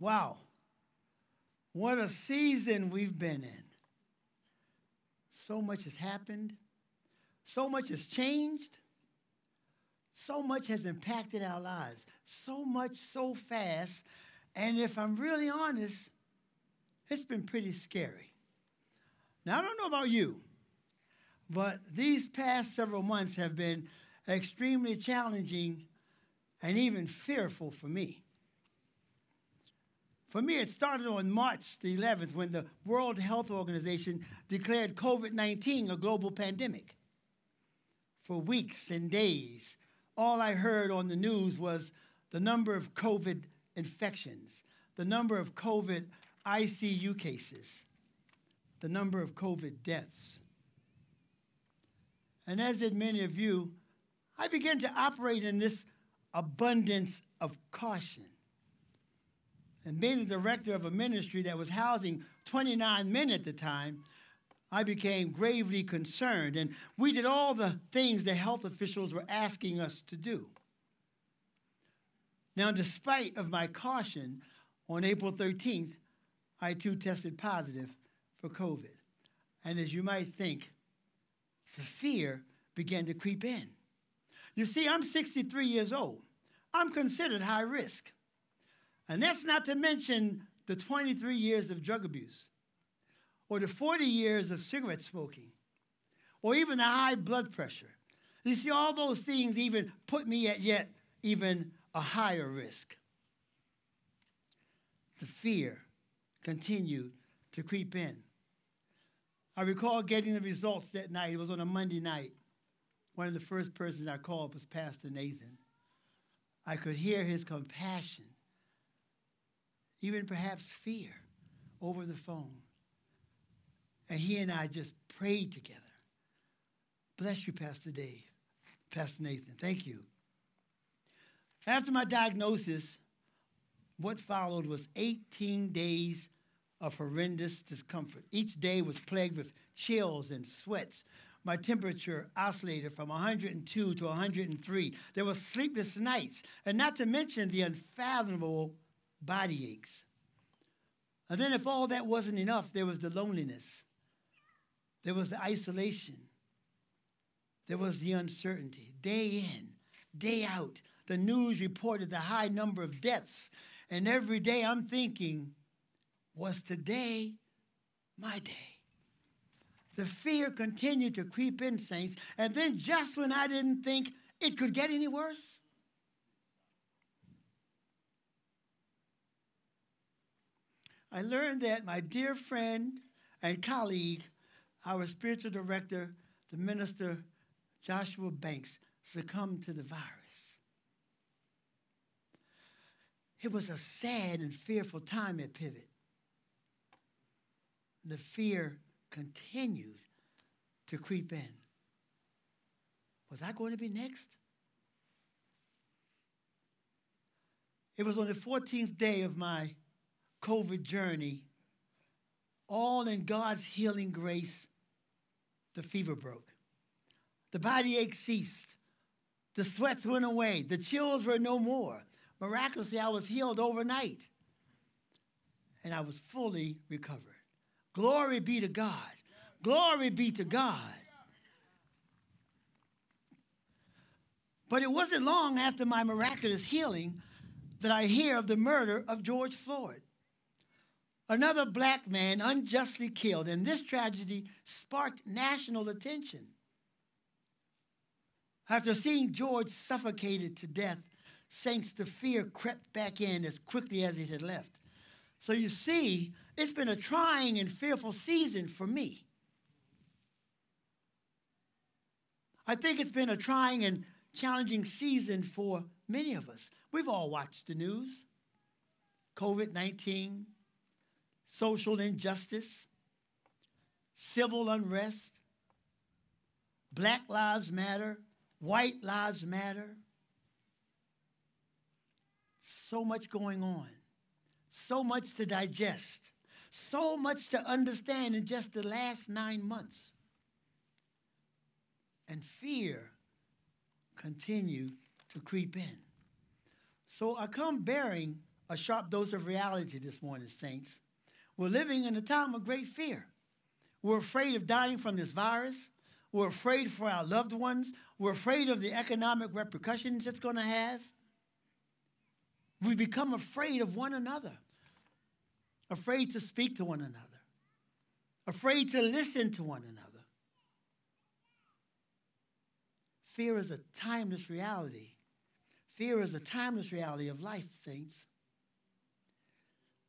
Wow. What a season we've been in. So much has happened. So much has changed. So much has impacted our lives. So much so fast. And if I'm really honest, it's been pretty scary. Now, I don't know about you, but these past several months have been extremely challenging and even fearful for me. For me, it started on March the 11th when the World Health Organization declared COVID 19 a global pandemic. For weeks and days, all I heard on the news was the number of COVID infections, the number of COVID ICU cases, the number of COVID deaths. And as did many of you, I began to operate in this abundance of caution. And being the director of a ministry that was housing 29 men at the time, I became gravely concerned. And we did all the things the health officials were asking us to do. Now, despite of my caution, on April 13th, I too tested positive for COVID. And as you might think, the fear began to creep in. You see, I'm 63 years old. I'm considered high risk. And that's not to mention the 23 years of drug abuse, or the 40 years of cigarette smoking, or even the high blood pressure. You see, all those things even put me at yet even a higher risk. The fear continued to creep in. I recall getting the results that night. It was on a Monday night. One of the first persons I called was Pastor Nathan. I could hear his compassion, even perhaps fear, over the phone. And he and I just prayed together. Bless you, Pastor Dave, Pastor Nathan. Thank you. After my diagnosis, what followed was 18 days of horrendous discomfort. Each day was plagued with chills and sweats. My temperature oscillated from 102 to 103. There were sleepless nights, and not to mention the unfathomable body aches. And then, if all that wasn't enough, there was the loneliness, there was the isolation, there was the uncertainty. Day in, day out, the news reported the high number of deaths. And every day I'm thinking, was today my day? The fear continued to creep in, saints. And then, just when I didn't think it could get any worse, I learned that my dear friend and colleague, our spiritual director, the minister Joshua Banks, succumbed to the virus. It was a sad and fearful time at Pivot. The fear continued to creep in. Was I going to be next? It was on the 14th day of my COVID journey, all in God's healing grace, the fever broke. The body ache ceased. The sweats went away. The chills were no more. Miraculously, I was healed overnight. And I was fully recovered. Glory be to God. Glory be to God. But it wasn't long after my miraculous healing that I hear of the murder of George Floyd. Another black man unjustly killed, and this tragedy sparked national attention. After seeing George suffocated to death, saints, the fear crept back in as quickly as it had left. So you see, it's been a trying and fearful season for me. I think it's been a trying and challenging season for many of us. We've all watched the news COVID 19, social injustice, civil unrest, Black Lives Matter, White Lives Matter. So much going on, so much to digest so much to understand in just the last nine months. And fear continued to creep in. So I come bearing a sharp dose of reality this morning, saints. We're living in a time of great fear. We're afraid of dying from this virus. We're afraid for our loved ones. We're afraid of the economic repercussions it's going to have. We become afraid of one another, afraid to speak to one another, afraid to listen to one another. Fear is a timeless reality. Fear is a timeless reality of life, saints.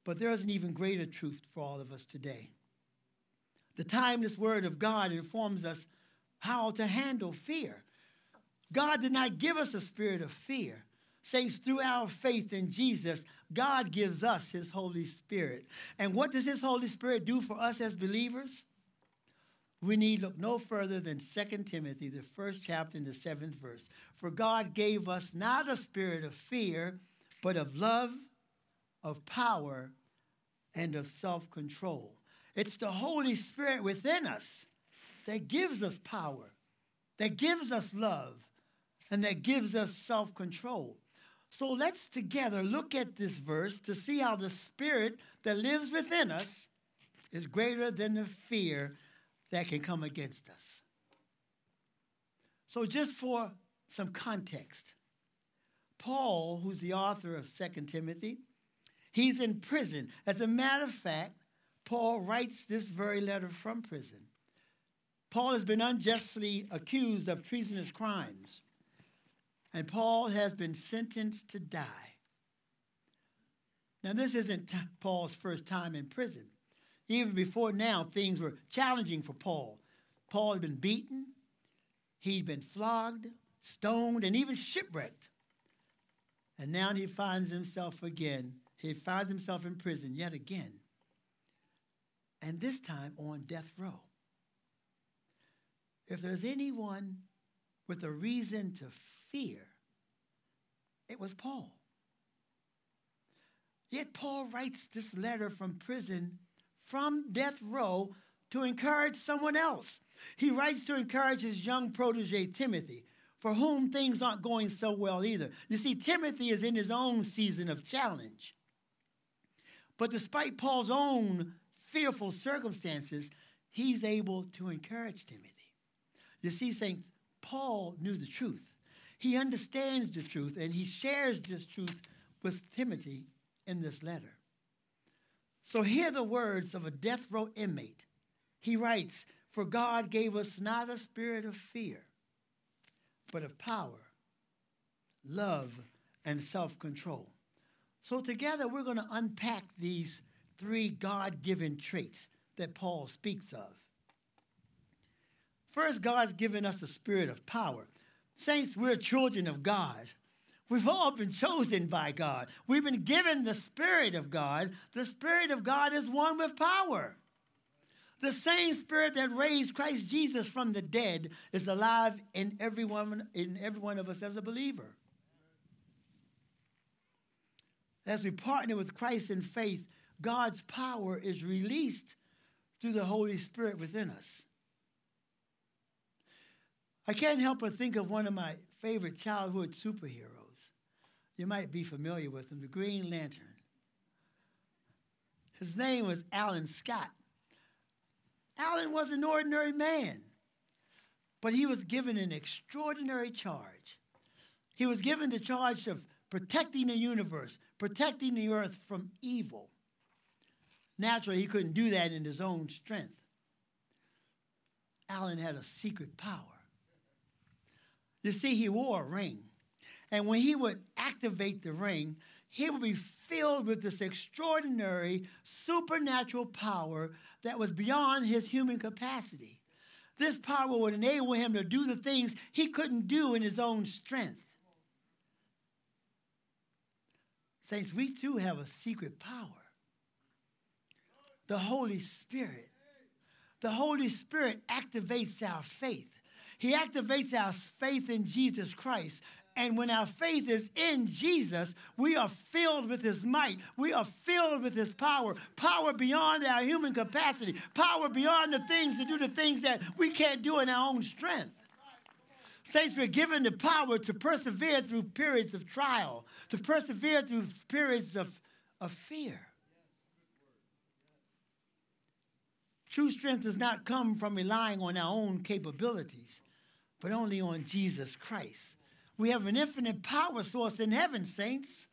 But there is an even greater truth for all of us today. The timeless word of God informs us how to handle fear. God did not give us a spirit of fear. Saints, through our faith in Jesus, God gives us his Holy Spirit. And what does his Holy Spirit do for us as believers? We need look no further than 2 Timothy, the first chapter and the seventh verse. For God gave us not a spirit of fear, but of love, of power, and of self control. It's the Holy Spirit within us that gives us power, that gives us love, and that gives us self control. So let's together look at this verse to see how the Spirit that lives within us is greater than the fear that can come against us. So, just for some context, Paul, who's the author of 2 Timothy, he's in prison. As a matter of fact, Paul writes this very letter from prison. Paul has been unjustly accused of treasonous crimes, and Paul has been sentenced to die. Now, this isn't Paul's first time in prison. Even before now, things were challenging for Paul. Paul had been beaten, he'd been flogged, stoned, and even shipwrecked. And now he finds himself again. He finds himself in prison yet again. And this time on death row. If there's anyone with a reason to fear, it was Paul. Yet Paul writes this letter from prison from death row to encourage someone else. He writes to encourage his young protege, Timothy, for whom things aren't going so well either. You see, Timothy is in his own season of challenge. But despite Paul's own fearful circumstances, he's able to encourage Timothy. You see, Saints, Paul knew the truth. He understands the truth, and he shares this truth with Timothy in this letter. So hear the words of a death row inmate. He writes, For God gave us not a spirit of fear, but of power, love, and self control. So together we're going to unpack these three God given traits that Paul speaks of. First, God's given us a spirit of power. Saints, we're children of God. We've all been chosen by God. We've been given the Spirit of God. The Spirit of God is one with power. The same Spirit that raised Christ Jesus from the dead is alive in every one, in every one of us as a believer. As we partner with Christ in faith, God's power is released through the Holy Spirit within us. I can't help but think of one of my favorite childhood superheroes. You might be familiar with him, the Green Lantern. His name was Alan Scott. Alan was an ordinary man, but he was given an extraordinary charge. He was given the charge of protecting the universe, protecting the earth from evil. Naturally, he couldn't do that in his own strength. Alan had a secret power. You see, he wore a ring. And when he would activate the ring, he would be filled with this extraordinary supernatural power that was beyond his human capacity. This power would enable him to do the things he couldn't do in his own strength. Saints, we too have a secret power the Holy Spirit. The Holy Spirit activates our faith. He activates our faith in Jesus Christ and when our faith is in Jesus, we are filled with His might. We are filled with His power. Power beyond our human capacity. Power beyond the things to do the things that we can't do in our own strength. Saints, we're given the power to persevere through periods of trial, to persevere through periods of of fear. True strength does not come from relying on our own capabilities, but only on Jesus Christ. We have an infinite power source in heaven, saints.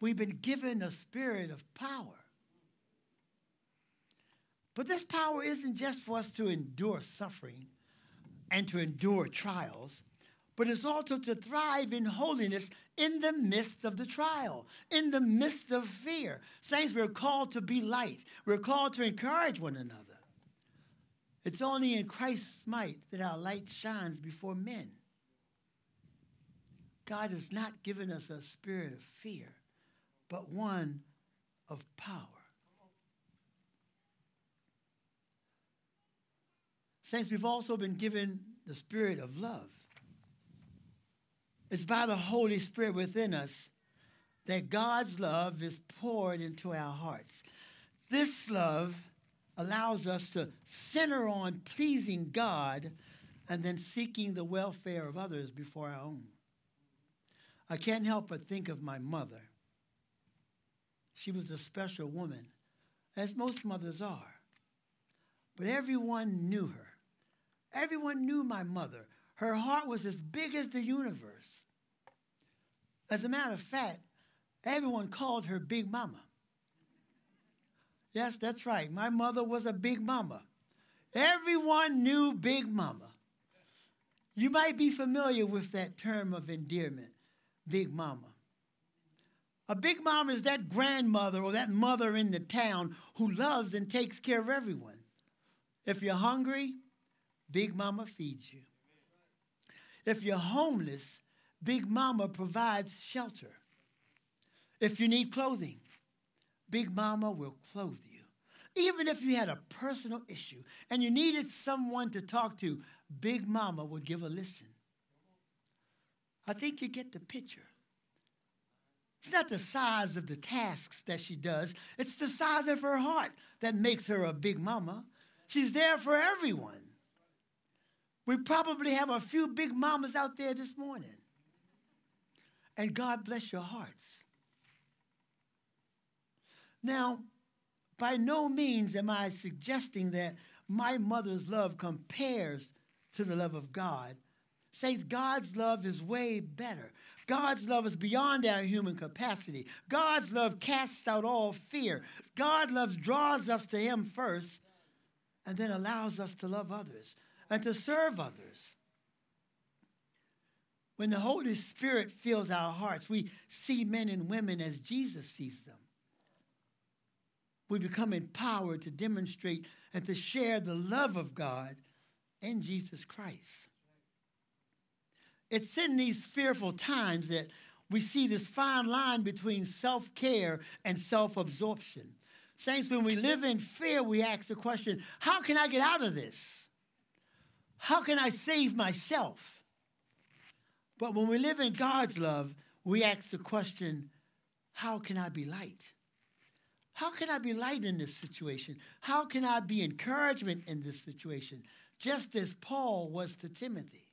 We've been given a spirit of power. But this power isn't just for us to endure suffering and to endure trials, but it's also to thrive in holiness in the midst of the trial, in the midst of fear. Saints, we're called to be light, we're called to encourage one another. It's only in Christ's might that our light shines before men. God has not given us a spirit of fear, but one of power. Saints, we've also been given the spirit of love. It's by the Holy Spirit within us that God's love is poured into our hearts. This love allows us to center on pleasing God and then seeking the welfare of others before our own. I can't help but think of my mother. She was a special woman, as most mothers are. But everyone knew her. Everyone knew my mother. Her heart was as big as the universe. As a matter of fact, everyone called her Big Mama. Yes, that's right. My mother was a Big Mama. Everyone knew Big Mama. You might be familiar with that term of endearment, Big Mama. A Big Mama is that grandmother or that mother in the town who loves and takes care of everyone. If you're hungry, Big Mama feeds you. If you're homeless, Big Mama provides shelter. If you need clothing, Big Mama will clothe you. Even if you had a personal issue and you needed someone to talk to, Big Mama would give a listen. I think you get the picture. It's not the size of the tasks that she does, it's the size of her heart that makes her a big mama. She's there for everyone. We probably have a few big mamas out there this morning. And God bless your hearts. Now, by no means am I suggesting that my mother's love compares to the love of God. Saints, God's love is way better. God's love is beyond our human capacity. God's love casts out all fear. God's love draws us to Him first and then allows us to love others and to serve others. When the Holy Spirit fills our hearts, we see men and women as Jesus sees them. We become empowered to demonstrate and to share the love of God in Jesus Christ. It's in these fearful times that we see this fine line between self care and self absorption. Saints, when we live in fear, we ask the question how can I get out of this? How can I save myself? But when we live in God's love, we ask the question how can I be light? How can I be light in this situation? How can I be encouragement in this situation? Just as Paul was to Timothy.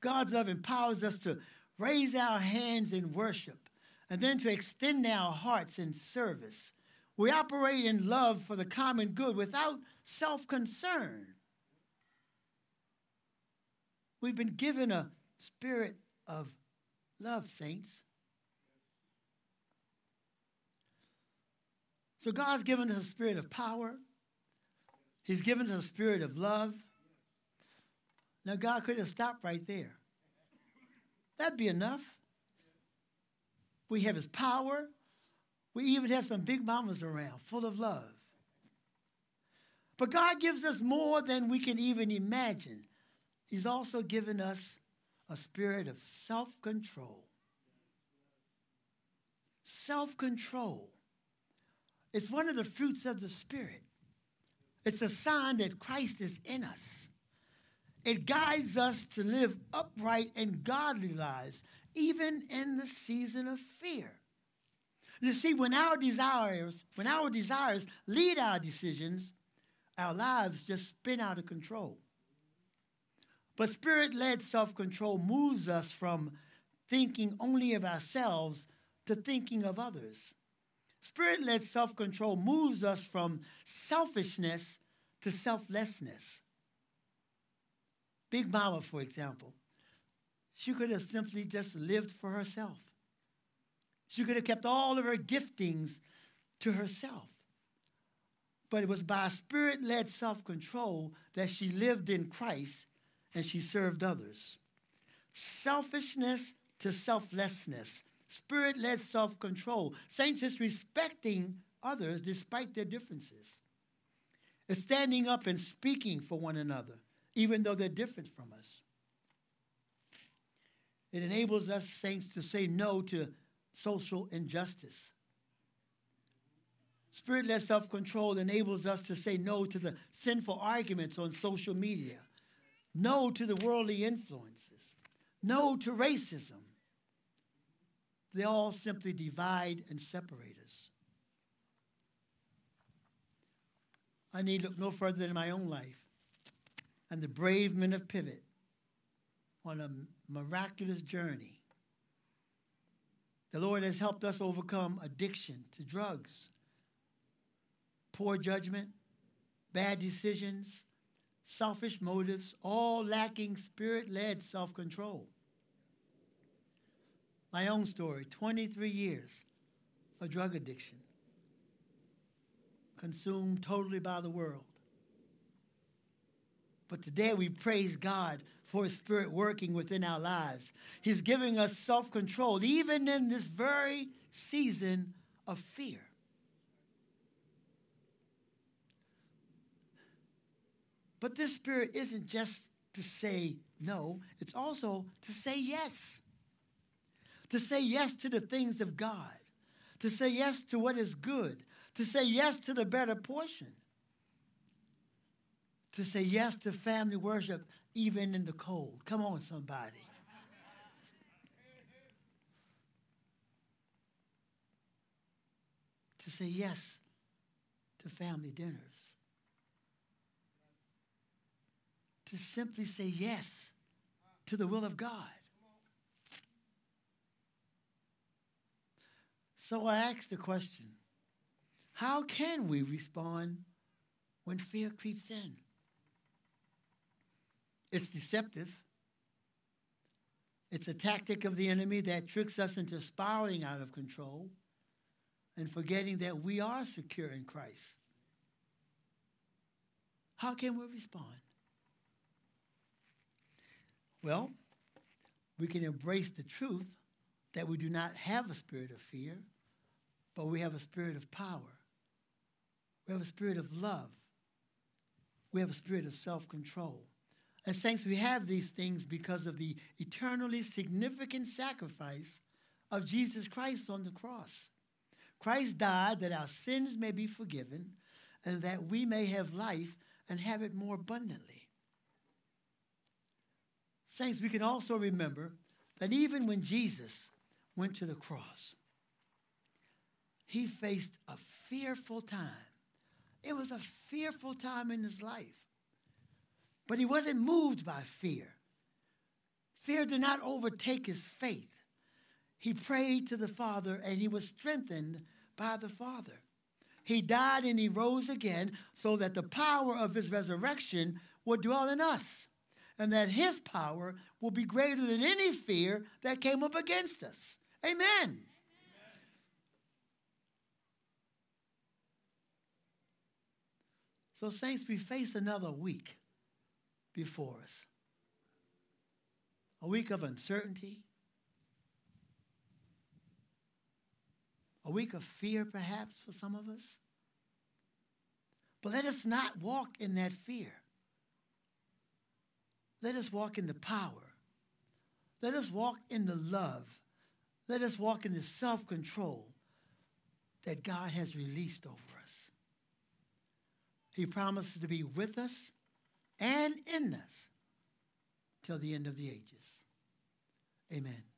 God's love empowers us to raise our hands in worship and then to extend our hearts in service. We operate in love for the common good without self concern. We've been given a spirit of love, saints. So God's given us a spirit of power. He's given us a spirit of love. Now, God could have stopped right there. That'd be enough. We have His power. We even have some big mamas around, full of love. But God gives us more than we can even imagine. He's also given us a spirit of self control. Self control. It's one of the fruits of the Spirit. It's a sign that Christ is in us. It guides us to live upright and godly lives, even in the season of fear. You see, when our desires, when our desires lead our decisions, our lives just spin out of control. But spirit led self control moves us from thinking only of ourselves to thinking of others. Spirit led self control moves us from selfishness to selflessness. Big Mama, for example, she could have simply just lived for herself. She could have kept all of her giftings to herself. But it was by spirit led self control that she lived in Christ and she served others. Selfishness to selflessness spirit led self control. Saints is respecting others despite their differences. It's standing up and speaking for one another, even though they're different from us. It enables us, saints, to say no to social injustice. Spirit led self control enables us to say no to the sinful arguments on social media, no to the worldly influences, no to racism, they all simply divide and separate us. I need look no further than my own life and the brave men of Pivot on a miraculous journey. The Lord has helped us overcome addiction to drugs, poor judgment, bad decisions, selfish motives, all lacking spirit led self control my own story 23 years of drug addiction, consumed totally by the world. But today we praise God for His Spirit working within our lives. He's giving us self control, even in this very season of fear. But this Spirit isn't just to say no, it's also to say yes to say yes to the things of God, to say yes to what is good, to say yes to the better portion, to say yes to family worship even in the cold. Come on, somebody. to say yes to family dinners. To simply say yes to the will of God. So I asked the question how can we respond when fear creeps in? It's deceptive. It's a tactic of the enemy that tricks us into spiraling out of control and forgetting that we are secure in Christ. How can we respond? Well, we can embrace the truth that we do not have a spirit of fear but we have a spirit of power. We have a spirit of love. We have a spirit of self control. As saints, we have these things because of the eternally significant sacrifice of Jesus Christ on the cross. Christ died that our sins may be forgiven and that we may have life and have it more abundantly. Saints, we can also remember that even when Jesus went to the cross, he faced a fearful time. It was a fearful time in his life. But he wasn't moved by fear. Fear did not overtake his faith. He prayed to the Father and he was strengthened by the Father. He died and he rose again so that the power of his resurrection would dwell in us and that his power will be greater than any fear that came up against us. Amen. So, saints, we face another week before us a week of uncertainty, a week of fear, perhaps, for some of us. But let us not walk in that fear. Let us walk in the power. Let us walk in the love. Let us walk in the self control that God has released over us. he promises to be with us and in us till the end of the ages. Amen.